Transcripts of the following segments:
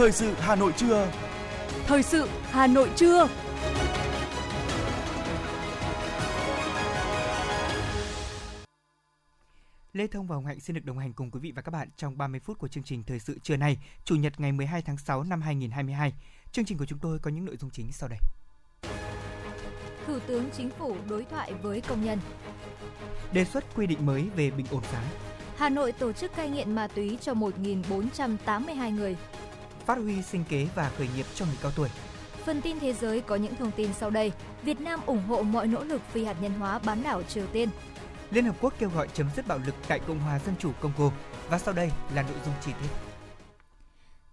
Thời sự Hà Nội trưa. Thời sự Hà Nội trưa. Lê Thông và Hồng Hạnh xin được đồng hành cùng quý vị và các bạn trong 30 phút của chương trình Thời sự trưa nay, Chủ nhật ngày 12 tháng 6 năm 2022. Chương trình của chúng tôi có những nội dung chính sau đây. Thủ tướng Chính phủ đối thoại với công nhân. Đề xuất quy định mới về bình ổn giá. Hà Nội tổ chức cai nghiện ma túy cho 1.482 người. Phát huy sinh kế và khởi nghiệp cho người cao tuổi. Phần tin thế giới có những thông tin sau đây. Việt Nam ủng hộ mọi nỗ lực phi hạt nhân hóa bán đảo Triều Tiên. Liên Hợp Quốc kêu gọi chấm dứt bạo lực tại Cộng hòa Dân chủ Congo. Và sau đây là nội dung chi tiết.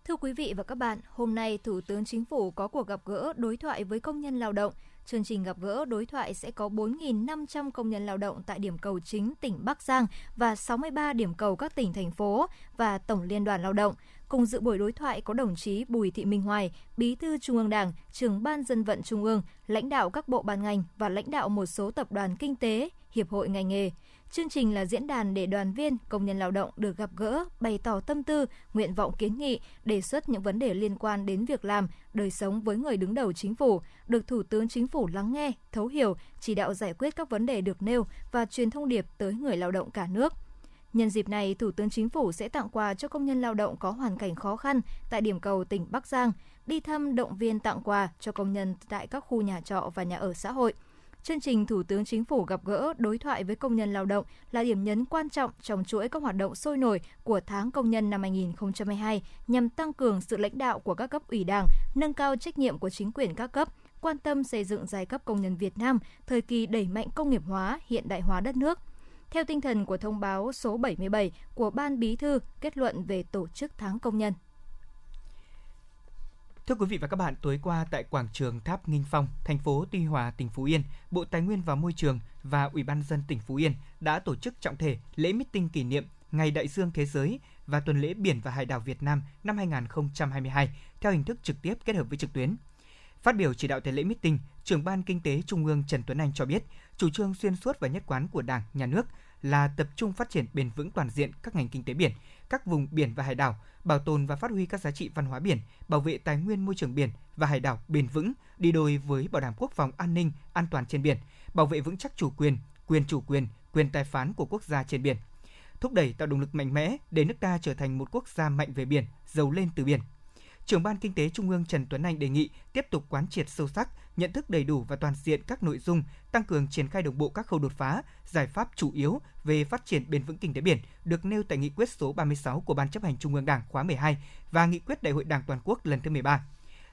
Thưa quý vị và các bạn, hôm nay Thủ tướng Chính phủ có cuộc gặp gỡ đối thoại với công nhân lao động. Chương trình gặp gỡ đối thoại sẽ có 4.500 công nhân lao động tại điểm cầu chính tỉnh Bắc Giang và 63 điểm cầu các tỉnh, thành phố và Tổng Liên đoàn Lao động. Cùng dự buổi đối thoại có đồng chí Bùi Thị Minh Hoài, Bí thư Trung ương Đảng, trưởng Ban Dân vận Trung ương, lãnh đạo các bộ ban ngành và lãnh đạo một số tập đoàn kinh tế, hiệp hội ngành nghề. Chương trình là diễn đàn để đoàn viên, công nhân lao động được gặp gỡ, bày tỏ tâm tư, nguyện vọng kiến nghị, đề xuất những vấn đề liên quan đến việc làm, đời sống với người đứng đầu chính phủ, được Thủ tướng Chính phủ lắng nghe, thấu hiểu, chỉ đạo giải quyết các vấn đề được nêu và truyền thông điệp tới người lao động cả nước. Nhân dịp này, Thủ tướng Chính phủ sẽ tặng quà cho công nhân lao động có hoàn cảnh khó khăn tại điểm cầu tỉnh Bắc Giang, đi thăm động viên tặng quà cho công nhân tại các khu nhà trọ và nhà ở xã hội – Chương trình Thủ tướng Chính phủ gặp gỡ đối thoại với công nhân lao động là điểm nhấn quan trọng trong chuỗi các hoạt động sôi nổi của tháng công nhân năm 2022 nhằm tăng cường sự lãnh đạo của các cấp ủy Đảng, nâng cao trách nhiệm của chính quyền các cấp, quan tâm xây dựng giai cấp công nhân Việt Nam thời kỳ đẩy mạnh công nghiệp hóa, hiện đại hóa đất nước. Theo tinh thần của thông báo số 77 của Ban Bí thư kết luận về tổ chức tháng công nhân. Thưa quý vị và các bạn, tối qua tại quảng trường Tháp Nghinh Phong, thành phố Tuy Hòa, tỉnh Phú Yên, Bộ Tài nguyên và Môi trường và Ủy ban dân tỉnh Phú Yên đã tổ chức trọng thể lễ meeting kỷ niệm Ngày Đại dương Thế giới và tuần lễ biển và hải đảo Việt Nam năm 2022 theo hình thức trực tiếp kết hợp với trực tuyến. Phát biểu chỉ đạo tại lễ meeting, trưởng ban kinh tế Trung ương Trần Tuấn Anh cho biết, chủ trương xuyên suốt và nhất quán của Đảng, Nhà nước là tập trung phát triển bền vững toàn diện các ngành kinh tế biển, các vùng biển và hải đảo, bảo tồn và phát huy các giá trị văn hóa biển, bảo vệ tài nguyên môi trường biển và hải đảo bền vững, đi đôi với bảo đảm quốc phòng an ninh, an toàn trên biển, bảo vệ vững chắc chủ quyền, quyền chủ quyền, quyền tài phán của quốc gia trên biển. Thúc đẩy tạo động lực mạnh mẽ để nước ta trở thành một quốc gia mạnh về biển, giàu lên từ biển. Trưởng ban Kinh tế Trung ương Trần Tuấn Anh đề nghị tiếp tục quán triệt sâu sắc, nhận thức đầy đủ và toàn diện các nội dung, tăng cường triển khai đồng bộ các khâu đột phá, giải pháp chủ yếu về phát triển bền vững kinh tế biển được nêu tại nghị quyết số 36 của Ban chấp hành Trung ương Đảng khóa 12 và nghị quyết Đại hội Đảng toàn quốc lần thứ 13.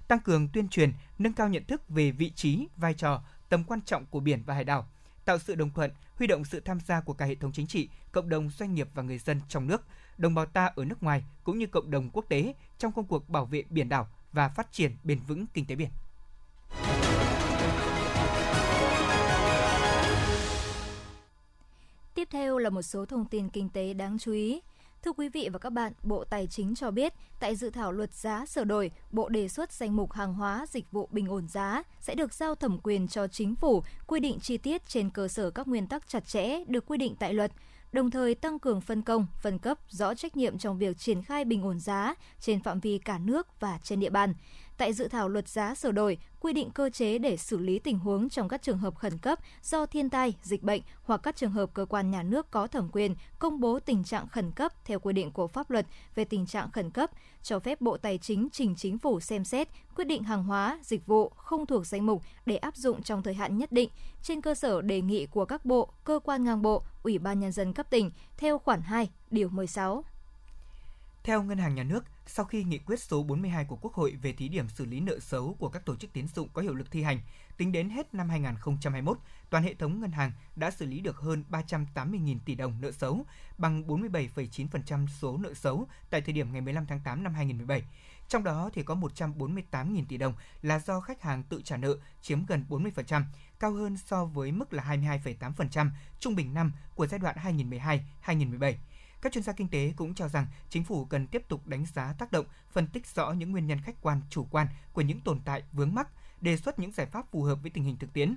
Tăng cường tuyên truyền, nâng cao nhận thức về vị trí, vai trò, tầm quan trọng của biển và hải đảo, tạo sự đồng thuận, huy động sự tham gia của cả hệ thống chính trị, cộng đồng doanh nghiệp và người dân trong nước, đồng bào ta ở nước ngoài cũng như cộng đồng quốc tế trong công cuộc bảo vệ biển đảo và phát triển bền vững kinh tế biển. Tiếp theo là một số thông tin kinh tế đáng chú ý. Thưa quý vị và các bạn, Bộ Tài chính cho biết, tại dự thảo luật giá sửa đổi, Bộ đề xuất danh mục hàng hóa dịch vụ bình ổn giá sẽ được giao thẩm quyền cho chính phủ quy định chi tiết trên cơ sở các nguyên tắc chặt chẽ được quy định tại luật đồng thời tăng cường phân công, phân cấp, rõ trách nhiệm trong việc triển khai bình ổn giá trên phạm vi cả nước và trên địa bàn tại dự thảo luật giá sửa đổi quy định cơ chế để xử lý tình huống trong các trường hợp khẩn cấp do thiên tai, dịch bệnh hoặc các trường hợp cơ quan nhà nước có thẩm quyền công bố tình trạng khẩn cấp theo quy định của pháp luật về tình trạng khẩn cấp, cho phép Bộ Tài chính trình chính phủ xem xét quyết định hàng hóa, dịch vụ không thuộc danh mục để áp dụng trong thời hạn nhất định trên cơ sở đề nghị của các bộ, cơ quan ngang bộ, Ủy ban nhân dân cấp tỉnh theo khoản 2, điều 16. Theo Ngân hàng Nhà nước, sau khi nghị quyết số 42 của Quốc hội về thí điểm xử lý nợ xấu của các tổ chức tín dụng có hiệu lực thi hành, tính đến hết năm 2021, toàn hệ thống ngân hàng đã xử lý được hơn 380.000 tỷ đồng nợ xấu, bằng 47,9% số nợ xấu tại thời điểm ngày 15 tháng 8 năm 2017. Trong đó thì có 148.000 tỷ đồng là do khách hàng tự trả nợ, chiếm gần 40%, cao hơn so với mức là 22,8% trung bình năm của giai đoạn 2012-2017. Các chuyên gia kinh tế cũng cho rằng chính phủ cần tiếp tục đánh giá tác động, phân tích rõ những nguyên nhân khách quan, chủ quan của những tồn tại vướng mắc, đề xuất những giải pháp phù hợp với tình hình thực tiễn.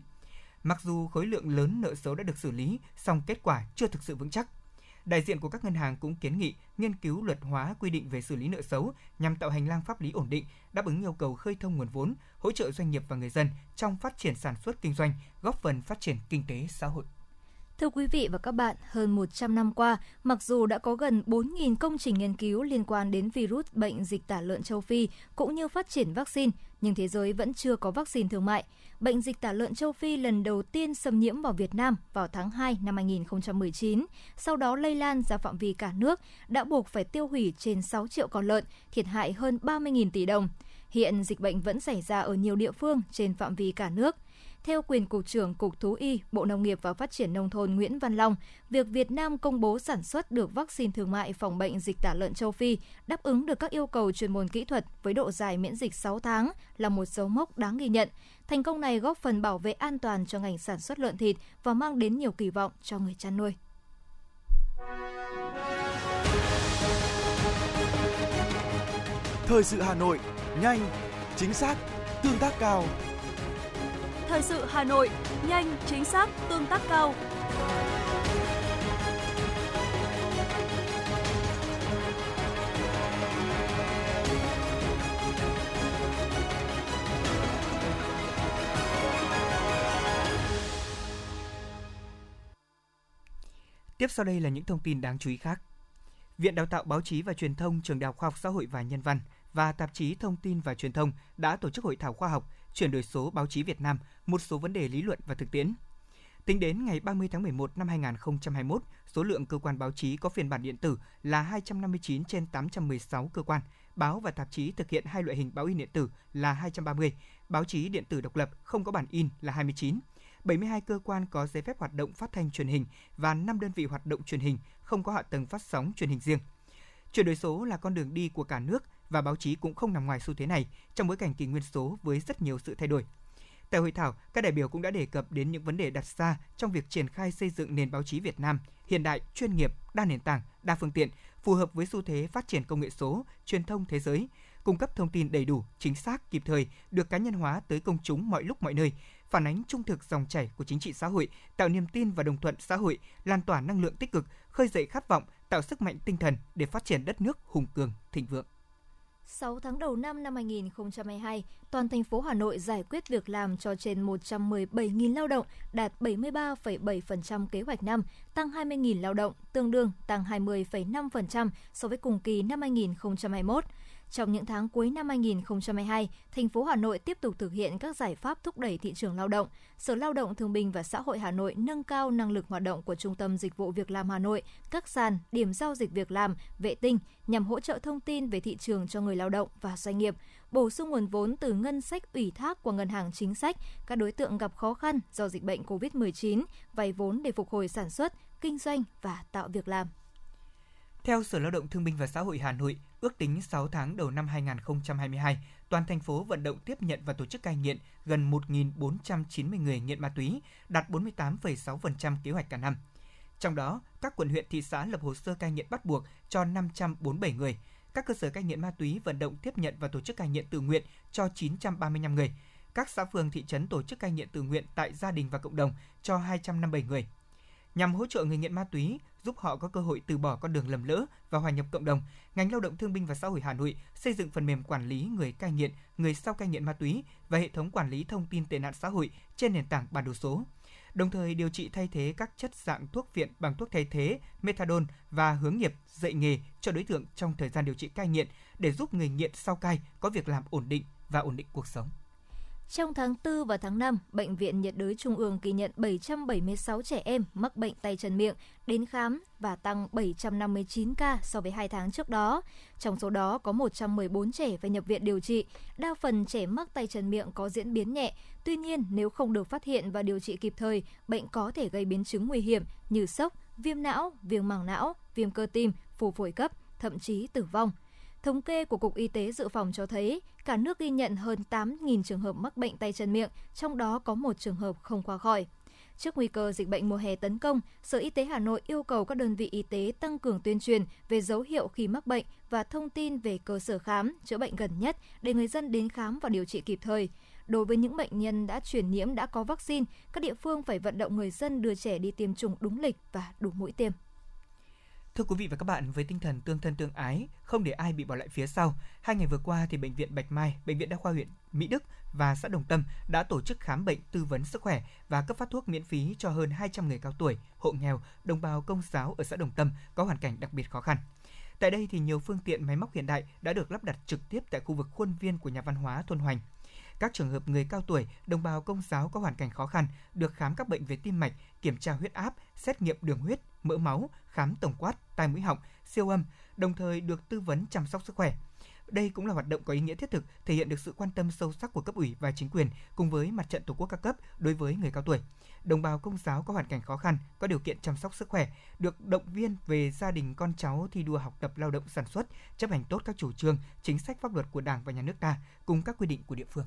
Mặc dù khối lượng lớn nợ xấu đã được xử lý, song kết quả chưa thực sự vững chắc. Đại diện của các ngân hàng cũng kiến nghị nghiên cứu luật hóa quy định về xử lý nợ xấu nhằm tạo hành lang pháp lý ổn định, đáp ứng yêu cầu khơi thông nguồn vốn, hỗ trợ doanh nghiệp và người dân trong phát triển sản xuất kinh doanh, góp phần phát triển kinh tế xã hội. Thưa quý vị và các bạn, hơn 100 năm qua, mặc dù đã có gần 4.000 công trình nghiên cứu liên quan đến virus bệnh dịch tả lợn châu Phi cũng như phát triển vaccine, nhưng thế giới vẫn chưa có vaccine thương mại. Bệnh dịch tả lợn châu Phi lần đầu tiên xâm nhiễm vào Việt Nam vào tháng 2 năm 2019, sau đó lây lan ra phạm vi cả nước, đã buộc phải tiêu hủy trên 6 triệu con lợn, thiệt hại hơn 30.000 tỷ đồng. Hiện dịch bệnh vẫn xảy ra ở nhiều địa phương trên phạm vi cả nước. Theo quyền Cục trưởng Cục Thú y, Bộ Nông nghiệp và Phát triển Nông thôn Nguyễn Văn Long, việc Việt Nam công bố sản xuất được vaccine thương mại phòng bệnh dịch tả lợn châu Phi đáp ứng được các yêu cầu chuyên môn kỹ thuật với độ dài miễn dịch 6 tháng là một dấu mốc đáng ghi nhận. Thành công này góp phần bảo vệ an toàn cho ngành sản xuất lợn thịt và mang đến nhiều kỳ vọng cho người chăn nuôi. Thời sự Hà Nội, nhanh, chính xác, tương tác cao. Thời sự Hà Nội, nhanh, chính xác, tương tác cao. Tiếp sau đây là những thông tin đáng chú ý khác. Viện Đào tạo Báo chí và Truyền thông Trường Đại học Khoa học Xã hội và Nhân văn và Tạp chí Thông tin và Truyền thông đã tổ chức hội thảo khoa học chuyển đổi số báo chí Việt Nam, một số vấn đề lý luận và thực tiễn. Tính đến ngày 30 tháng 11 năm 2021, số lượng cơ quan báo chí có phiên bản điện tử là 259 trên 816 cơ quan, báo và tạp chí thực hiện hai loại hình báo in điện tử là 230, báo chí điện tử độc lập không có bản in là 29. 72 cơ quan có giấy phép hoạt động phát thanh truyền hình và 5 đơn vị hoạt động truyền hình không có hạ tầng phát sóng truyền hình riêng. Chuyển đổi số là con đường đi của cả nước và báo chí cũng không nằm ngoài xu thế này trong bối cảnh kỷ nguyên số với rất nhiều sự thay đổi. Tại hội thảo, các đại biểu cũng đã đề cập đến những vấn đề đặt ra trong việc triển khai xây dựng nền báo chí Việt Nam hiện đại, chuyên nghiệp, đa nền tảng, đa phương tiện, phù hợp với xu thế phát triển công nghệ số, truyền thông thế giới, cung cấp thông tin đầy đủ, chính xác, kịp thời, được cá nhân hóa tới công chúng mọi lúc mọi nơi, phản ánh trung thực dòng chảy của chính trị xã hội, tạo niềm tin và đồng thuận xã hội, lan tỏa năng lượng tích cực, khơi dậy khát vọng, tạo sức mạnh tinh thần để phát triển đất nước hùng cường, thịnh vượng. 6 tháng đầu năm năm 2022, toàn thành phố Hà Nội giải quyết việc làm cho trên 117.000 lao động, đạt 73,7% kế hoạch năm, tăng 20.000 lao động, tương đương tăng 20,5% so với cùng kỳ năm 2021. Trong những tháng cuối năm 2022, thành phố Hà Nội tiếp tục thực hiện các giải pháp thúc đẩy thị trường lao động. Sở Lao động Thương binh và Xã hội Hà Nội nâng cao năng lực hoạt động của Trung tâm Dịch vụ Việc làm Hà Nội, các sàn, điểm giao dịch việc làm, vệ tinh nhằm hỗ trợ thông tin về thị trường cho người lao động và doanh nghiệp, bổ sung nguồn vốn từ ngân sách ủy thác của ngân hàng chính sách, các đối tượng gặp khó khăn do dịch bệnh COVID-19, vay vốn để phục hồi sản xuất, kinh doanh và tạo việc làm. Theo Sở Lao động Thương binh và Xã hội Hà Nội, ước tính 6 tháng đầu năm 2022, toàn thành phố vận động tiếp nhận và tổ chức cai nghiện gần 1.490 người nghiện ma túy, đạt 48,6% kế hoạch cả năm. Trong đó, các quận huyện thị xã lập hồ sơ cai nghiện bắt buộc cho 547 người, các cơ sở cai nghiện ma túy vận động tiếp nhận và tổ chức cai nghiện tự nguyện cho 935 người, các xã phường thị trấn tổ chức cai nghiện tự nguyện tại gia đình và cộng đồng cho 257 người. Nhằm hỗ trợ người nghiện ma túy, giúp họ có cơ hội từ bỏ con đường lầm lỡ và hòa nhập cộng đồng, ngành lao động thương binh và xã hội Hà Nội xây dựng phần mềm quản lý người cai nghiện, người sau cai nghiện ma túy và hệ thống quản lý thông tin tệ nạn xã hội trên nền tảng bản đồ số. Đồng thời điều trị thay thế các chất dạng thuốc viện bằng thuốc thay thế, methadone và hướng nghiệp dạy nghề cho đối tượng trong thời gian điều trị cai nghiện để giúp người nghiện sau cai có việc làm ổn định và ổn định cuộc sống. Trong tháng 4 và tháng 5, Bệnh viện nhiệt đới Trung ương ghi nhận 776 trẻ em mắc bệnh tay chân miệng đến khám và tăng 759 ca so với 2 tháng trước đó. Trong số đó có 114 trẻ phải nhập viện điều trị. Đa phần trẻ mắc tay chân miệng có diễn biến nhẹ. Tuy nhiên, nếu không được phát hiện và điều trị kịp thời, bệnh có thể gây biến chứng nguy hiểm như sốc, viêm não, viêm màng não, viêm cơ tim, phù phổi cấp, thậm chí tử vong. Thống kê của Cục Y tế Dự phòng cho thấy, cả nước ghi nhận hơn 8.000 trường hợp mắc bệnh tay chân miệng, trong đó có một trường hợp không qua khỏi. Trước nguy cơ dịch bệnh mùa hè tấn công, Sở Y tế Hà Nội yêu cầu các đơn vị y tế tăng cường tuyên truyền về dấu hiệu khi mắc bệnh và thông tin về cơ sở khám, chữa bệnh gần nhất để người dân đến khám và điều trị kịp thời. Đối với những bệnh nhân đã truyền nhiễm đã có vaccine, các địa phương phải vận động người dân đưa trẻ đi tiêm chủng đúng lịch và đủ mũi tiêm. Thưa quý vị và các bạn, với tinh thần tương thân tương ái, không để ai bị bỏ lại phía sau, hai ngày vừa qua thì bệnh viện Bạch Mai, bệnh viện Đa khoa huyện Mỹ Đức và xã Đồng Tâm đã tổ chức khám bệnh, tư vấn sức khỏe và cấp phát thuốc miễn phí cho hơn 200 người cao tuổi, hộ nghèo, đồng bào công giáo ở xã Đồng Tâm có hoàn cảnh đặc biệt khó khăn. Tại đây thì nhiều phương tiện máy móc hiện đại đã được lắp đặt trực tiếp tại khu vực khuôn viên của nhà văn hóa thôn Hoành. Các trường hợp người cao tuổi, đồng bào công giáo có hoàn cảnh khó khăn được khám các bệnh về tim mạch, kiểm tra huyết áp, xét nghiệm đường huyết, mỡ máu, khám tổng quát, tai mũi họng, siêu âm, đồng thời được tư vấn chăm sóc sức khỏe. Đây cũng là hoạt động có ý nghĩa thiết thực, thể hiện được sự quan tâm sâu sắc của cấp ủy và chính quyền cùng với mặt trận Tổ quốc các cấp đối với người cao tuổi. Đồng bào công giáo có hoàn cảnh khó khăn, có điều kiện chăm sóc sức khỏe, được động viên về gia đình con cháu thi đua học tập lao động sản xuất, chấp hành tốt các chủ trương, chính sách pháp luật của Đảng và Nhà nước ta cùng các quy định của địa phương.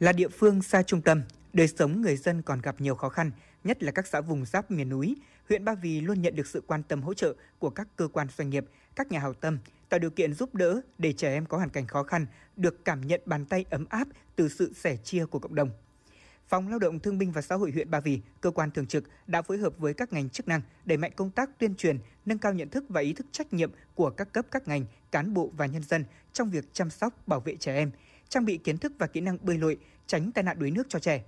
Là địa phương xa trung tâm, đời sống người dân còn gặp nhiều khó khăn, nhất là các xã vùng giáp miền núi. Huyện Ba Vì luôn nhận được sự quan tâm hỗ trợ của các cơ quan doanh nghiệp, các nhà hảo tâm, tạo điều kiện giúp đỡ để trẻ em có hoàn cảnh khó khăn được cảm nhận bàn tay ấm áp từ sự sẻ chia của cộng đồng. Phòng Lao động Thương binh và Xã hội huyện Ba Vì, cơ quan thường trực đã phối hợp với các ngành chức năng đẩy mạnh công tác tuyên truyền, nâng cao nhận thức và ý thức trách nhiệm của các cấp các ngành, cán bộ và nhân dân trong việc chăm sóc, bảo vệ trẻ em, trang bị kiến thức và kỹ năng bơi lội, tránh tai nạn đuối nước cho trẻ.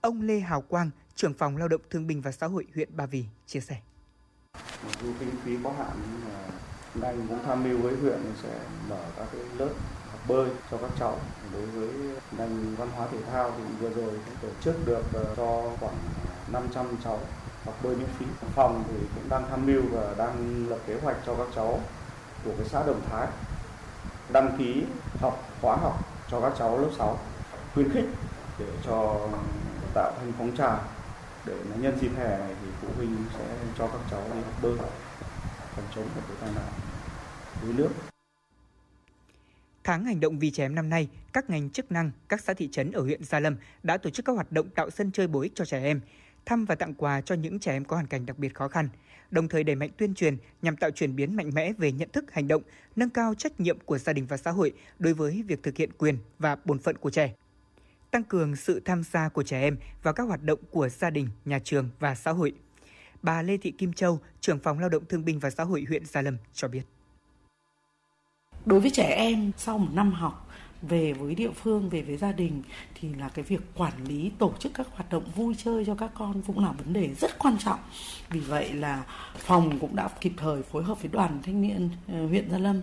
Ông Lê Hào Quang, trưởng phòng Lao động Thương binh và Xã hội huyện Ba Vì chia sẻ. Mặc dù kinh phí có hạn nhưng mà ngành cũng tham mưu với huyện sẽ mở các cái lớp học bơi cho các cháu. Đối với ngành văn hóa thể thao thì vừa rồi cũng tổ chức được ờ, cho khoảng 500 cháu học bơi miễn phí. Phòng thì cũng đang tham mưu và đang lập kế hoạch cho các cháu của cái xã Đồng Thái đăng ký học khóa học cho các cháu lớp 6 khuyến khích để cho tạo thành phong trào để nhân dịp hè này thì phụ huynh sẽ cho các cháu đi học bơi phòng chống một cái tai nạn đuối nước. Tháng hành động vì trẻ em năm nay, các ngành chức năng, các xã thị trấn ở huyện Gia Lâm đã tổ chức các hoạt động tạo sân chơi bổ ích cho trẻ em, thăm và tặng quà cho những trẻ em có hoàn cảnh đặc biệt khó khăn, đồng thời đẩy mạnh tuyên truyền nhằm tạo chuyển biến mạnh mẽ về nhận thức hành động, nâng cao trách nhiệm của gia đình và xã hội đối với việc thực hiện quyền và bổn phận của trẻ tăng cường sự tham gia của trẻ em vào các hoạt động của gia đình, nhà trường và xã hội. Bà Lê Thị Kim Châu, trưởng phòng Lao động Thương binh và Xã hội huyện Gia Lâm cho biết. Đối với trẻ em sau một năm học về với địa phương, về với gia đình, thì là cái việc quản lý, tổ chức các hoạt động vui chơi cho các con cũng là vấn đề rất quan trọng. Vì vậy là phòng cũng đã kịp thời phối hợp với đoàn thanh niên ờ, huyện gia lâm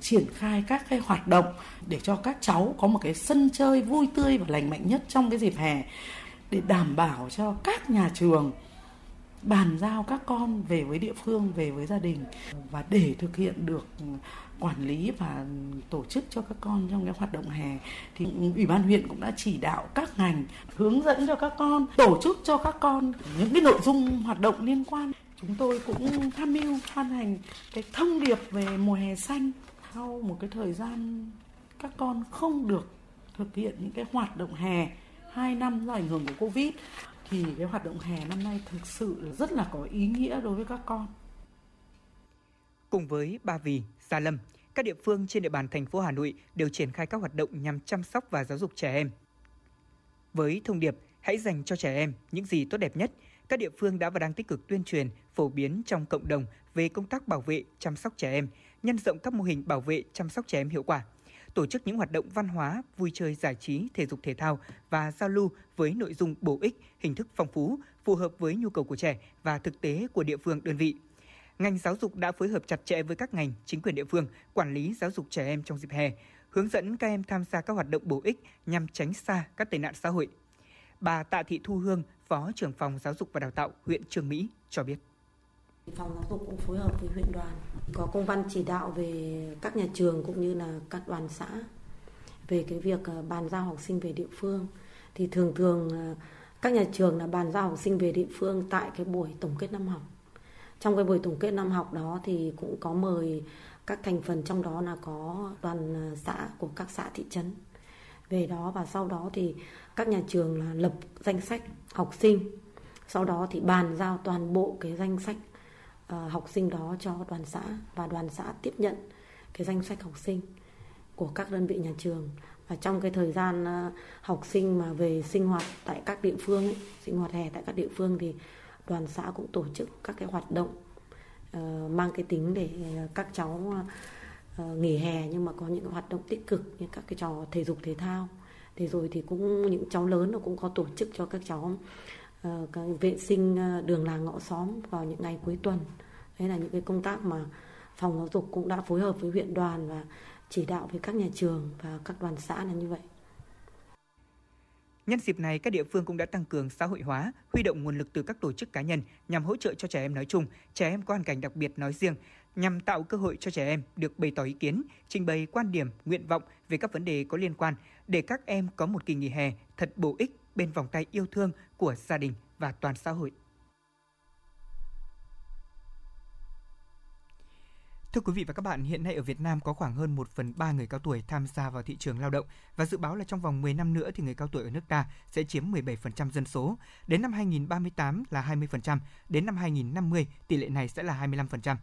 triển khai các cái hoạt động để cho các cháu có một cái sân chơi vui tươi và lành mạnh nhất trong cái dịp hè, để đảm bảo cho các nhà trường bàn giao các con về với địa phương, về với gia đình và để thực hiện được quản lý và tổ chức cho các con trong cái hoạt động hè thì ủy ban huyện cũng đã chỉ đạo các ngành hướng dẫn cho các con, tổ chức cho các con những cái nội dung hoạt động liên quan. Chúng tôi cũng tham mưu ban hành cái thông điệp về mùa hè xanh. Sau một cái thời gian các con không được thực hiện những cái hoạt động hè, hai năm do ảnh hưởng của covid thì cái hoạt động hè năm nay thực sự là rất là có ý nghĩa đối với các con Cùng với Ba Vì, Gia Lâm, các địa phương trên địa bàn thành phố Hà Nội đều triển khai các hoạt động nhằm chăm sóc và giáo dục trẻ em. Với thông điệp hãy dành cho trẻ em những gì tốt đẹp nhất, các địa phương đã và đang tích cực tuyên truyền, phổ biến trong cộng đồng về công tác bảo vệ, chăm sóc trẻ em, nhân rộng các mô hình bảo vệ, chăm sóc trẻ em hiệu quả tổ chức những hoạt động văn hóa, vui chơi giải trí, thể dục thể thao và giao lưu với nội dung bổ ích, hình thức phong phú, phù hợp với nhu cầu của trẻ và thực tế của địa phương đơn vị ngành giáo dục đã phối hợp chặt chẽ với các ngành, chính quyền địa phương quản lý giáo dục trẻ em trong dịp hè, hướng dẫn các em tham gia các hoạt động bổ ích nhằm tránh xa các tệ nạn xã hội. Bà Tạ Thị Thu Hương, Phó trưởng phòng giáo dục và đào tạo huyện Trường Mỹ cho biết. Phòng giáo dục cũng phối hợp với huyện đoàn, có công văn chỉ đạo về các nhà trường cũng như là các đoàn xã về cái việc ờ, bàn giao học sinh về địa phương. Thì thường thường ờ, các nhà trường là bàn giao học sinh về địa phương tại cái buổi tổng kết năm học. Trong cái buổi tổng kết năm học đó thì cũng có mời các thành phần, trong đó là có đoàn ờ, xã của các xã thị trấn. Về đó và sau đó thì các nhà trường là lập danh sách học sinh, sau đó thì bàn giao toàn bộ cái danh sách Ờ, học sinh đó cho đoàn xã và đoàn xã tiếp nhận cái danh sách học sinh của các đơn vị nhà trường. Và trong cái thời gian ờ, học sinh mà về sinh hoạt tại các địa phương ấy, sinh hoạt hè tại các địa phương thì đoàn xã cũng tổ chức các cái hoạt động uh, mang cái tính để các cháu uh, nghỉ hè nhưng mà có những hoạt động tích cực như các cái trò thể dục thể thao. Thế rồi thì cũng những cháu lớn nó cũng có tổ chức cho các cháu Ờ, cái vệ sinh ờ, đường làng ngõ xóm vào những ngày cuối tuần. Đấy là những cái công tác mà phòng giáo dục cũng đã phối hợp với huyện đoàn và chỉ đạo với các nhà trường và các đoàn xã là như vậy. Nhân dịp này, các địa phương cũng đã tăng cường xã hội hóa, huy động nguồn lực từ các tổ chức cá nhân nhằm hỗ trợ cho trẻ em nói chung, trẻ em có hoàn cảnh đặc biệt nói riêng, nhằm tạo cơ hội cho trẻ em được bày tỏ ý kiến, trình bày quan điểm, nguyện vọng về các vấn đề có liên quan để các em có một kỳ nghỉ hè thật bổ ích bên vòng tay yêu thương của gia đình và toàn xã hội. Thưa quý vị và các bạn, hiện nay ở Việt Nam có khoảng hơn 1 phần 3 người cao tuổi tham gia vào thị trường lao động và dự báo là trong vòng 10 năm nữa thì người cao tuổi ở nước ta sẽ chiếm 17% dân số. Đến năm 2038 là 20%, đến năm 2050 tỷ lệ này sẽ là 25%.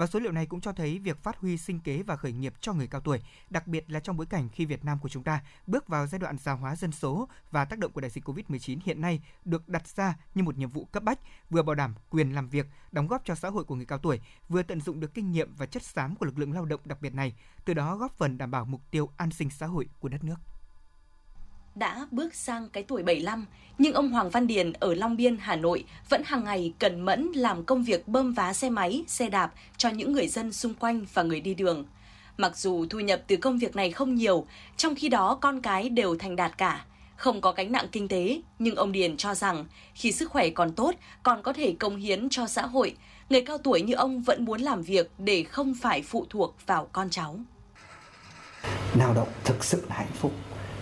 Và số liệu này cũng cho thấy việc phát huy sinh kế và khởi nghiệp cho người cao tuổi, đặc biệt là trong bối cảnh khi Việt Nam của chúng ta bước vào giai đoạn già hóa dân số và tác động của đại dịch Covid-19 hiện nay được đặt ra như một nhiệm vụ cấp bách, vừa bảo đảm quyền làm việc, đóng góp cho xã hội của người cao tuổi, vừa tận dụng được kinh nghiệm và chất xám của lực lượng lao động đặc biệt này, từ đó góp phần đảm bảo mục tiêu an sinh xã hội của đất nước đã bước sang cái tuổi 75, nhưng ông Hoàng Văn Điền ở Long Biên, Hà Nội vẫn hàng ngày cẩn mẫn làm công việc bơm vá xe máy, xe đạp cho những người dân xung quanh và người đi đường. Mặc dù thu nhập từ công việc này không nhiều, trong khi đó con cái đều thành đạt cả, không có gánh nặng kinh tế, nhưng ông Điền cho rằng khi sức khỏe còn tốt, còn có thể công hiến cho xã hội, người cao tuổi như ông vẫn muốn làm việc để không phải phụ thuộc vào con cháu. Lao động thực sự là hạnh phúc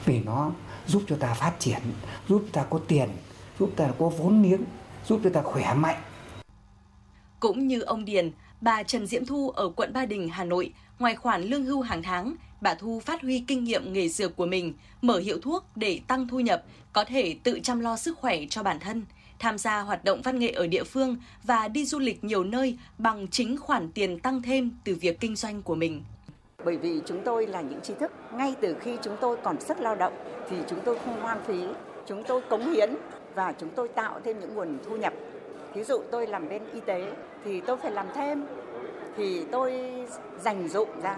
vì nó giúp cho ta phát triển giúp ta có tiền giúp ta có vốn liếng giúp cho ta khỏe mạnh cũng như ông Điền, bà Trần Diễm Thu ở quận Ba Đình, Hà Nội, ngoài khoản lương hưu hàng tháng, bà Thu phát huy kinh nghiệm nghề dược của mình, mở hiệu thuốc để tăng thu nhập, có thể tự chăm lo sức khỏe cho bản thân, tham gia hoạt động văn nghệ ở địa phương và đi du lịch nhiều nơi bằng chính khoản tiền tăng thêm từ việc kinh doanh của mình. Bởi vì chúng tôi là những trí thức, ngay từ khi chúng tôi còn sức lao động thì chúng tôi không hoang phí, chúng tôi cống hiến và chúng tôi tạo thêm những nguồn thu nhập. Ví dụ tôi làm bên y tế thì tôi phải làm thêm, thì tôi dành dụng ra.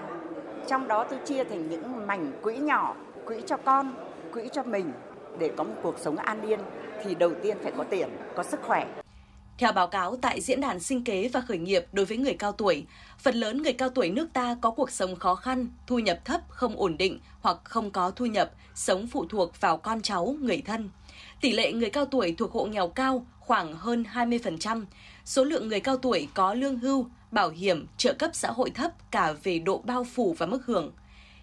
Trong đó tôi chia thành những mảnh quỹ nhỏ, quỹ cho con, quỹ cho mình để có một cuộc sống an yên thì đầu tiên phải có tiền, có sức khỏe. Theo báo cáo tại Diễn đàn Sinh kế và Khởi nghiệp đối với người cao tuổi, phần lớn người cao tuổi nước ta có cuộc sống khó khăn, thu nhập thấp, không ổn định hoặc không có thu nhập, sống phụ thuộc vào con cháu, người thân. Tỷ lệ người cao tuổi thuộc hộ nghèo cao khoảng hơn 20%. Số lượng người cao tuổi có lương hưu, bảo hiểm, trợ cấp xã hội thấp cả về độ bao phủ và mức hưởng.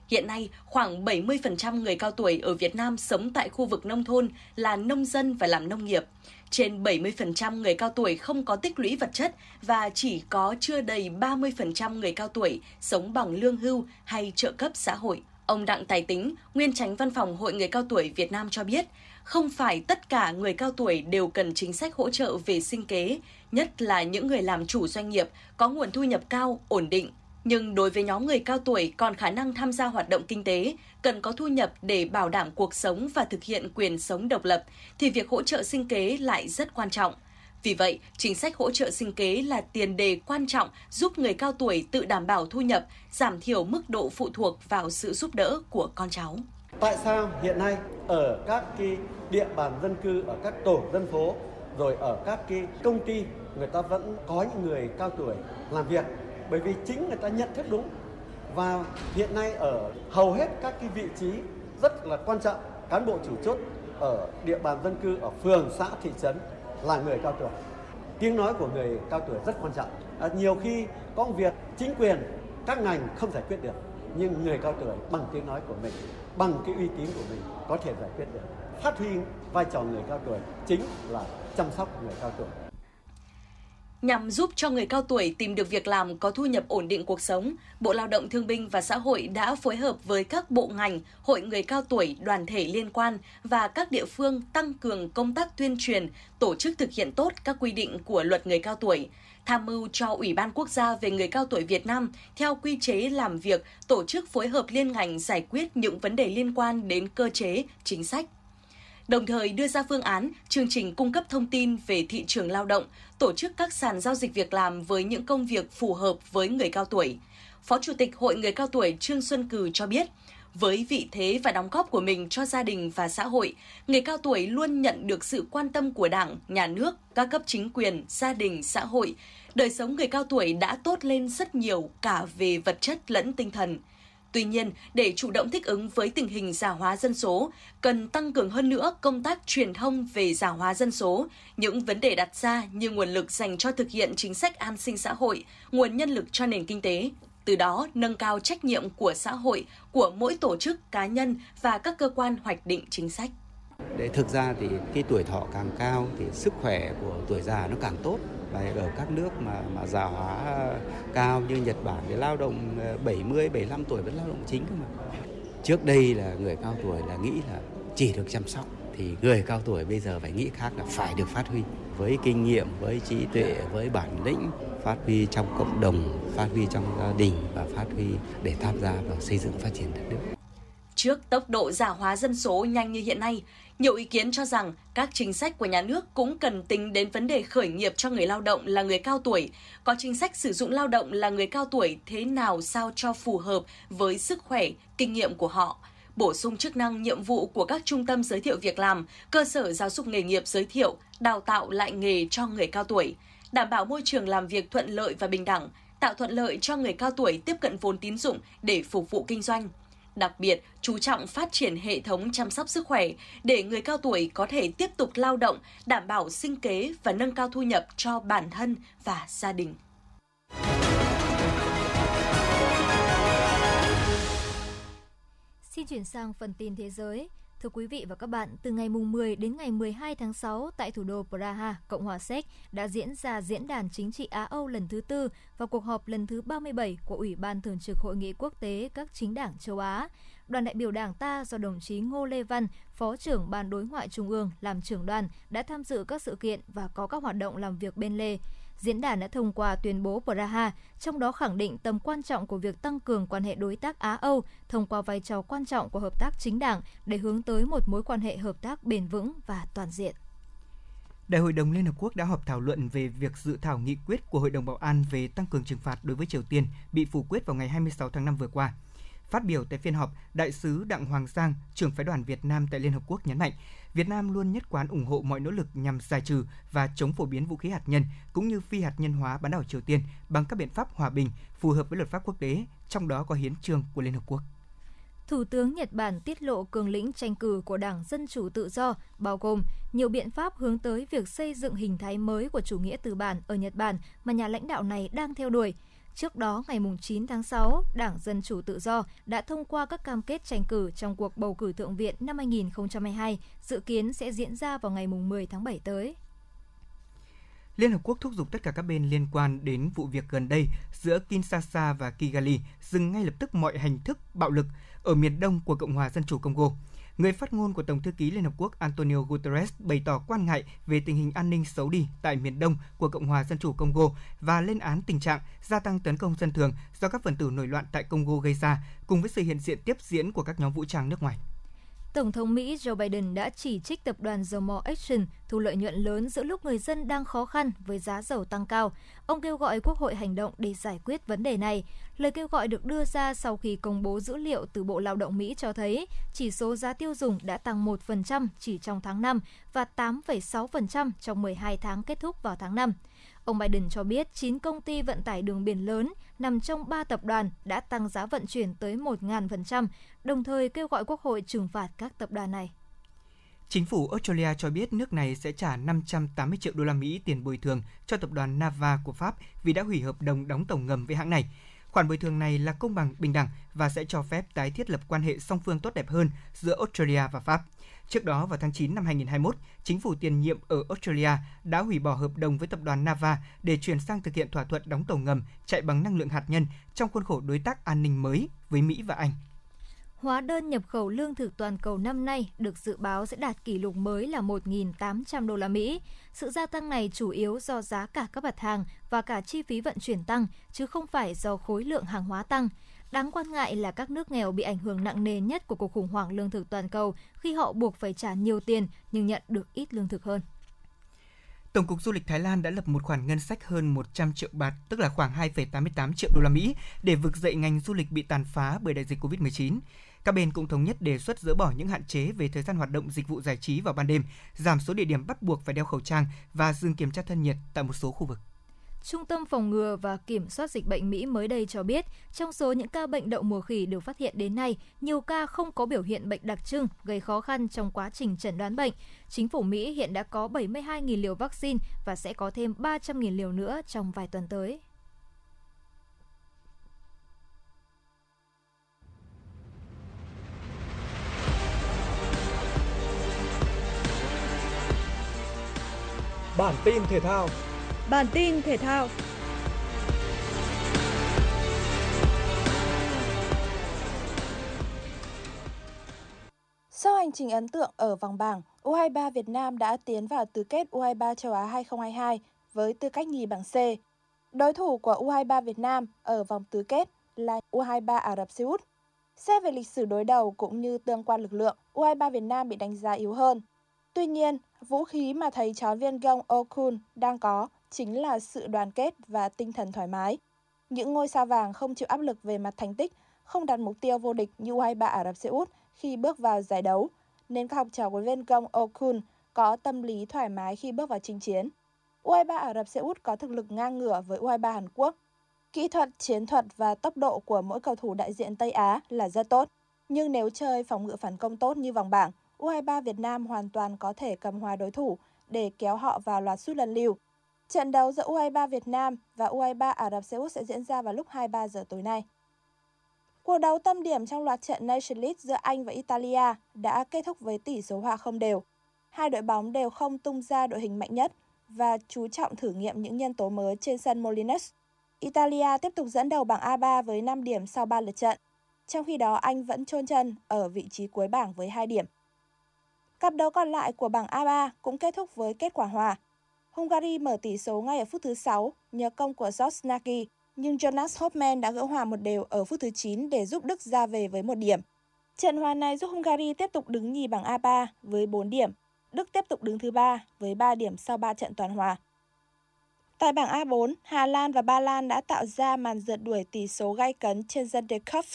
Hiện nay, khoảng 70% người cao tuổi ở Việt Nam sống tại khu vực nông thôn là nông dân và làm nông nghiệp. Trên 70% người cao tuổi không có tích lũy vật chất và chỉ có chưa đầy 30% người cao tuổi sống bằng lương hưu hay trợ cấp xã hội. Ông Đặng Tài Tính, nguyên tránh văn phòng Hội Người Cao Tuổi Việt Nam cho biết, không phải tất cả người cao tuổi đều cần chính sách hỗ trợ về sinh kế, nhất là những người làm chủ doanh nghiệp có nguồn thu nhập cao, ổn định, nhưng đối với nhóm người cao tuổi còn khả năng tham gia hoạt động kinh tế, cần có thu nhập để bảo đảm cuộc sống và thực hiện quyền sống độc lập, thì việc hỗ trợ sinh kế lại rất quan trọng. Vì vậy, chính sách hỗ trợ sinh kế là tiền đề quan trọng giúp người cao tuổi tự đảm bảo thu nhập, giảm thiểu mức độ phụ thuộc vào sự giúp đỡ của con cháu. Tại sao hiện nay ở các cái địa bàn dân cư, ở các tổ dân phố, rồi ở các cái công ty, người ta vẫn có những người cao tuổi làm việc bởi vì chính người ta nhận thức đúng. Và hiện nay ở hầu hết các cái vị trí rất là quan trọng cán bộ chủ chốt ở địa bàn dân cư ở phường xã thị trấn là người cao tuổi. Tiếng nói của người cao tuổi rất quan trọng. À, nhiều khi có việc chính quyền các ngành không giải quyết được nhưng người cao tuổi bằng tiếng nói của mình bằng cái uy tín của mình có thể giải quyết được. Phát huy vai trò người cao tuổi chính là chăm sóc người cao tuổi. Nhằm giúp cho người cao tuổi tìm được việc làm có thu nhập ổn định cuộc sống, Bộ Lao động Thương binh và Xã hội đã phối hợp với các bộ ngành, hội người cao tuổi, đoàn thể liên quan và các địa phương tăng cường công tác tuyên truyền, tổ chức thực hiện tốt các quy định của luật người cao tuổi, tham mưu cho Ủy ban Quốc gia về người cao tuổi Việt Nam theo quy chế làm việc, tổ chức phối hợp liên ngành giải quyết những vấn đề liên quan đến cơ chế, chính sách đồng thời đưa ra phương án, chương trình cung cấp thông tin về thị trường lao động, tổ chức các sàn giao dịch việc làm với những công việc phù hợp với người cao tuổi. Phó Chủ tịch Hội Người Cao Tuổi Trương Xuân Cừ cho biết, với vị thế và đóng góp của mình cho gia đình và xã hội, người cao tuổi luôn nhận được sự quan tâm của Đảng, Nhà nước, các cấp chính quyền, gia đình, xã hội. Đời sống người cao tuổi đã tốt lên rất nhiều cả về vật chất lẫn tinh thần. Tuy nhiên, để chủ động thích ứng với tình hình già hóa dân số, cần tăng cường hơn nữa công tác truyền thông về già hóa dân số, những vấn đề đặt ra như nguồn lực dành cho thực hiện chính sách an sinh xã hội, nguồn nhân lực cho nền kinh tế, từ đó nâng cao trách nhiệm của xã hội, của mỗi tổ chức, cá nhân và các cơ quan hoạch định chính sách. Để thực ra thì cái tuổi thọ càng cao thì sức khỏe của tuổi già nó càng tốt. Đấy, ở các nước mà mà già hóa cao như Nhật Bản thì lao động ờ, 70 75 tuổi vẫn lao động chính cơ mà. Trước đây là người cao tuổi là nghĩ là chỉ được chăm sóc thì người cao tuổi bây giờ phải nghĩ khác là phải được phát huy với kinh nghiệm, với trí tuệ, với bản lĩnh phát huy trong cộng đồng, phát huy trong gia đình và phát huy để tham gia vào xây dựng phát triển đất nước. Trước tốc độ già hóa dân số nhanh như hiện nay, nhiều ý kiến cho rằng các chính sách của nhà nước cũng cần tính đến vấn đề khởi nghiệp cho người lao động là người cao tuổi, có chính sách sử dụng lao động là người cao tuổi thế nào sao cho phù hợp với sức khỏe, kinh nghiệm của họ? Bổ sung chức năng nhiệm vụ của các trung tâm giới thiệu việc làm, cơ sở giáo dục nghề nghiệp giới thiệu, đào tạo lại nghề cho người cao tuổi, đảm bảo môi trường làm việc thuận lợi và bình đẳng, tạo thuận lợi cho người cao tuổi tiếp cận vốn tín dụng để phục vụ kinh doanh. Đặc biệt, chú trọng phát triển hệ thống chăm sóc sức khỏe để người cao tuổi có thể tiếp tục lao động, đảm bảo sinh kế và nâng cao thu nhập cho bản thân và gia đình. Xin chuyển sang phần tin thế giới. Thưa quý vị và các bạn, từ ngày mùng 10 đến ngày 12 tháng 6 tại thủ đô Praha, Cộng hòa Séc đã diễn ra diễn đàn chính trị Á-Âu lần thứ tư và cuộc họp lần thứ 37 của Ủy ban Thường trực Hội nghị Quốc tế các chính đảng châu Á. Đoàn đại biểu Đảng ta do đồng chí Ngô Lê Văn, Phó trưởng Ban Đối ngoại Trung ương làm trưởng đoàn đã tham dự các sự kiện và có các hoạt động làm việc bên lề diễn đàn đã thông qua tuyên bố Praha, trong đó khẳng định tầm quan trọng của việc tăng cường quan hệ đối tác Á-Âu thông qua vai trò quan trọng của hợp tác chính đảng để hướng tới một mối quan hệ hợp tác bền vững và toàn diện. Đại hội đồng Liên Hợp Quốc đã họp thảo luận về việc dự thảo nghị quyết của Hội đồng Bảo an về tăng cường trừng phạt đối với Triều Tiên bị phủ quyết vào ngày 26 tháng 5 vừa qua. Phát biểu tại phiên họp, Đại sứ Đặng Hoàng Giang, trưởng phái đoàn Việt Nam tại Liên Hợp Quốc nhấn mạnh, Việt Nam luôn nhất quán ủng hộ mọi nỗ lực nhằm giải trừ và chống phổ biến vũ khí hạt nhân cũng như phi hạt nhân hóa bán đảo Triều Tiên bằng các biện pháp hòa bình phù hợp với luật pháp quốc tế, trong đó có hiến trương của Liên Hợp Quốc. Thủ tướng Nhật Bản tiết lộ cường lĩnh tranh cử của Đảng Dân Chủ Tự Do, bao gồm nhiều biện pháp hướng tới việc xây dựng hình thái mới của chủ nghĩa tư bản ở Nhật Bản mà nhà lãnh đạo này đang theo đuổi – Trước đó, ngày 9 tháng 6, Đảng Dân Chủ Tự Do đã thông qua các cam kết tranh cử trong cuộc bầu cử Thượng viện năm 2022, dự kiến sẽ diễn ra vào ngày 10 tháng 7 tới. Liên Hợp Quốc thúc giục tất cả các bên liên quan đến vụ việc gần đây giữa Kinshasa và Kigali dừng ngay lập tức mọi hành thức bạo lực ở miền đông của Cộng hòa Dân chủ Congo. Người phát ngôn của Tổng thư ký Liên Hợp Quốc Antonio Guterres bày tỏ quan ngại về tình hình an ninh xấu đi tại miền đông của Cộng hòa Dân chủ Congo và lên án tình trạng gia tăng tấn công dân thường do các phần tử nổi loạn tại Congo gây ra, cùng với sự hiện diện tiếp diễn của các nhóm vũ trang nước ngoài. Tổng thống Mỹ Joe Biden đã chỉ trích tập đoàn dầu mỏ Exxon thu lợi nhuận lớn giữa lúc người dân đang khó khăn với giá dầu tăng cao. Ông kêu gọi Quốc hội hành động để giải quyết vấn đề này. Lời kêu gọi được đưa ra sau khi công bố dữ liệu từ Bộ Lao động Mỹ cho thấy chỉ số giá tiêu dùng đã tăng 1% chỉ trong tháng 5 và 8,6% trong 12 tháng kết thúc vào tháng 5. Ông Biden cho biết 9 công ty vận tải đường biển lớn nằm trong 3 tập đoàn đã tăng giá vận chuyển tới 1.000%, đồng thời kêu gọi Quốc hội trừng phạt các tập đoàn này. Chính phủ Australia cho biết nước này sẽ trả 580 triệu đô la Mỹ tiền bồi thường cho tập đoàn Nava của Pháp vì đã hủy hợp đồng đóng tàu ngầm với hãng này. Khoản bồi thường này là công bằng, bình đẳng và sẽ cho phép tái thiết lập quan hệ song phương tốt đẹp hơn giữa Australia và Pháp. Trước đó vào tháng 9 năm 2021, chính phủ tiền nhiệm ở Australia đã hủy bỏ hợp đồng với tập đoàn Nava để chuyển sang thực hiện thỏa thuận đóng tàu ngầm chạy bằng năng lượng hạt nhân trong khuôn khổ đối tác an ninh mới với Mỹ và Anh. Hóa đơn nhập khẩu lương thực toàn cầu năm nay được dự báo sẽ đạt kỷ lục mới là 1.800 đô la Mỹ. Sự gia tăng này chủ yếu do giá cả các mặt hàng và cả chi phí vận chuyển tăng, chứ không phải do khối lượng hàng hóa tăng. Đáng quan ngại là các nước nghèo bị ảnh hưởng nặng nề nhất của cuộc khủng hoảng lương thực toàn cầu khi họ buộc phải trả nhiều tiền nhưng nhận được ít lương thực hơn. Tổng cục Du lịch Thái Lan đã lập một khoản ngân sách hơn 100 triệu bạt, tức là khoảng 2,88 triệu đô la Mỹ để vực dậy ngành du lịch bị tàn phá bởi đại dịch Covid-19. Các bên cũng thống nhất đề xuất dỡ bỏ những hạn chế về thời gian hoạt động dịch vụ giải trí vào ban đêm, giảm số địa điểm bắt buộc phải đeo khẩu trang và dừng kiểm tra thân nhiệt tại một số khu vực. Trung tâm Phòng ngừa và Kiểm soát Dịch bệnh Mỹ mới đây cho biết, trong số những ca bệnh đậu mùa khỉ được phát hiện đến nay, nhiều ca không có biểu hiện bệnh đặc trưng, gây khó khăn trong quá trình chẩn đoán bệnh. Chính phủ Mỹ hiện đã có 72.000 liều vaccine và sẽ có thêm 300.000 liều nữa trong vài tuần tới. Bản tin thể thao Bản tin thể thao Sau hành trình ấn tượng ở vòng bảng, U23 Việt Nam đã tiến vào tứ kết U23 châu Á 2022 với tư cách nhì bảng C. Đối thủ của U23 Việt Nam ở vòng tứ kết là U23 Ả Rập Xê Út. Xét về lịch sử đối đầu cũng như tương quan lực lượng, U23 Việt Nam bị đánh giá yếu hơn. Tuy nhiên, vũ khí mà thầy trò viên gông Okun đang có chính là sự đoàn kết và tinh thần thoải mái. Những ngôi sao vàng không chịu áp lực về mặt thành tích, không đặt mục tiêu vô địch như U23 Ả Rập Xê Út khi bước vào giải đấu, nên các học trò của viên công Okun có tâm lý thoải mái khi bước vào chinh chiến. U23 Ả Rập Xê Út có thực lực ngang ngửa với U23 Hàn Quốc. Kỹ thuật, chiến thuật và tốc độ của mỗi cầu thủ đại diện Tây Á là rất tốt. Nhưng nếu chơi phòng ngự phản công tốt như vòng bảng, U23 Việt Nam hoàn toàn có thể cầm hòa đối thủ để kéo họ vào loạt sút lần lưu. Trận đấu giữa U23 Việt Nam và U23 Ả Rập Xê Út sẽ diễn ra vào lúc 23 giờ tối nay. Cuộc đấu tâm điểm trong loạt trận Nation League giữa Anh và Italia đã kết thúc với tỷ số hòa không đều. Hai đội bóng đều không tung ra đội hình mạnh nhất và chú trọng thử nghiệm những nhân tố mới trên sân Molineux. Italia tiếp tục dẫn đầu bảng A3 với 5 điểm sau 3 lượt trận. Trong khi đó, Anh vẫn chôn chân ở vị trí cuối bảng với 2 điểm. Cặp đấu còn lại của bảng A3 cũng kết thúc với kết quả hòa. Hungary mở tỷ số ngay ở phút thứ 6 nhờ công của Josh Nagy, nhưng Jonas Hopman đã gỡ hòa một đều ở phút thứ 9 để giúp Đức ra về với một điểm. Trận hòa này giúp Hungary tiếp tục đứng nhì bảng A3 với 4 điểm. Đức tiếp tục đứng thứ 3 với 3 điểm sau 3 trận toàn hòa. Tại bảng A4, Hà Lan và Ba Lan đã tạo ra màn rượt đuổi tỷ số gay cấn trên dân De Cup.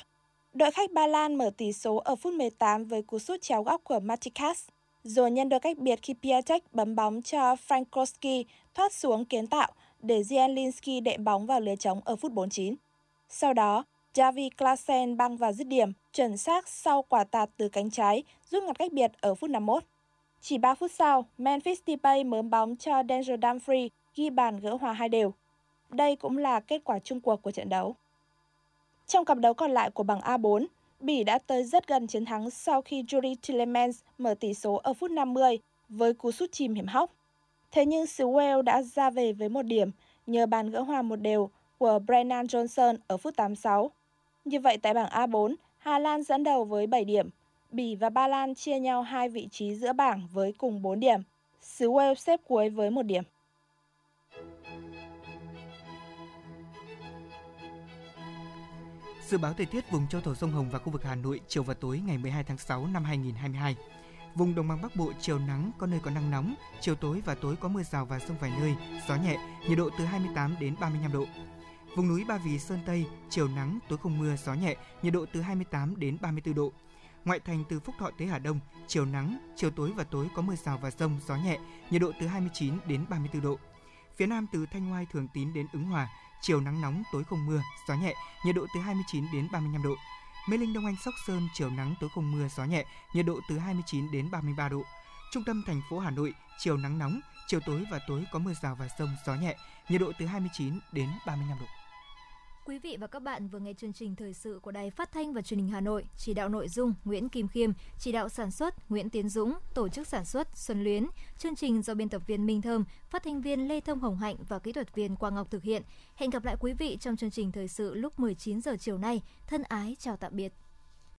Đội khách Ba Lan mở tỷ số ở phút 18 với cú sút chéo góc của Matikas, rồi nhân đôi cách biệt khi Piatek bấm bóng cho Frankowski thoát xuống kiến tạo để Zielinski đệm bóng vào lưới trống ở phút 49. Sau đó, Javi Klaassen băng vào dứt điểm, chuẩn xác sau quả tạt từ cánh trái, giúp ngặt cách biệt ở phút 51. Chỉ 3 phút sau, Memphis Depay mớm bóng cho Denzel Dumfries ghi bàn gỡ hòa hai đều. Đây cũng là kết quả chung cuộc của trận đấu. Trong cặp đấu còn lại của bảng A4, Bỉ đã tới rất gần chiến thắng sau khi Yuri Tillemans mở tỷ số ở phút 50 với cú sút chìm hiểm hóc. Thế nhưng xứ Wales đã ra về với một điểm nhờ bàn gỡ hòa một đều của Brennan Johnson ở phút 86. Như vậy tại bảng A4, Hà Lan dẫn đầu với 7 điểm, Bỉ và Ba Lan chia nhau hai vị trí giữa bảng với cùng 4 điểm. Xứ Wales xếp cuối với một điểm. Dự báo thời tiết vùng châu thổ sông Hồng và khu vực Hà Nội chiều và tối ngày 12 tháng 6 năm 2022. Vùng đồng bằng Bắc Bộ chiều nắng, có nơi có nắng nóng, chiều tối và tối có mưa rào và rông vài nơi, gió nhẹ, nhiệt độ từ 28 đến 35 độ. Vùng núi Ba Vì Sơn Tây, chiều nắng, tối không mưa, gió nhẹ, nhiệt độ từ 28 đến 34 độ. Ngoại thành từ Phúc Thọ tới Hà Đông, chiều nắng, chiều tối và tối có mưa rào và rông, gió nhẹ, nhiệt độ từ 29 đến 34 độ. Phía Nam từ Thanh Hoai, Thường Tín đến Ứng Hòa, chiều nắng nóng, tối không mưa, gió nhẹ, nhiệt độ từ 29 đến 35 độ. Mê Linh Đông Anh Sóc Sơn chiều nắng tối không mưa gió nhẹ, nhiệt độ từ 29 đến 33 độ. Trung tâm thành phố Hà Nội chiều nắng nóng, chiều tối và tối có mưa rào và rông gió nhẹ, nhiệt độ từ 29 đến 35 độ. Quý vị và các bạn vừa nghe chương trình thời sự của Đài Phát thanh và Truyền hình Hà Nội, chỉ đạo nội dung Nguyễn Kim Khiêm, chỉ đạo sản xuất Nguyễn Tiến Dũng, tổ chức sản xuất Xuân Luyến, chương trình do biên tập viên Minh Thơm, phát thanh viên Lê Thông Hồng Hạnh và kỹ thuật viên Quang Ngọc thực hiện. Hẹn gặp lại quý vị trong chương trình thời sự lúc 19 giờ chiều nay. Thân ái chào tạm biệt.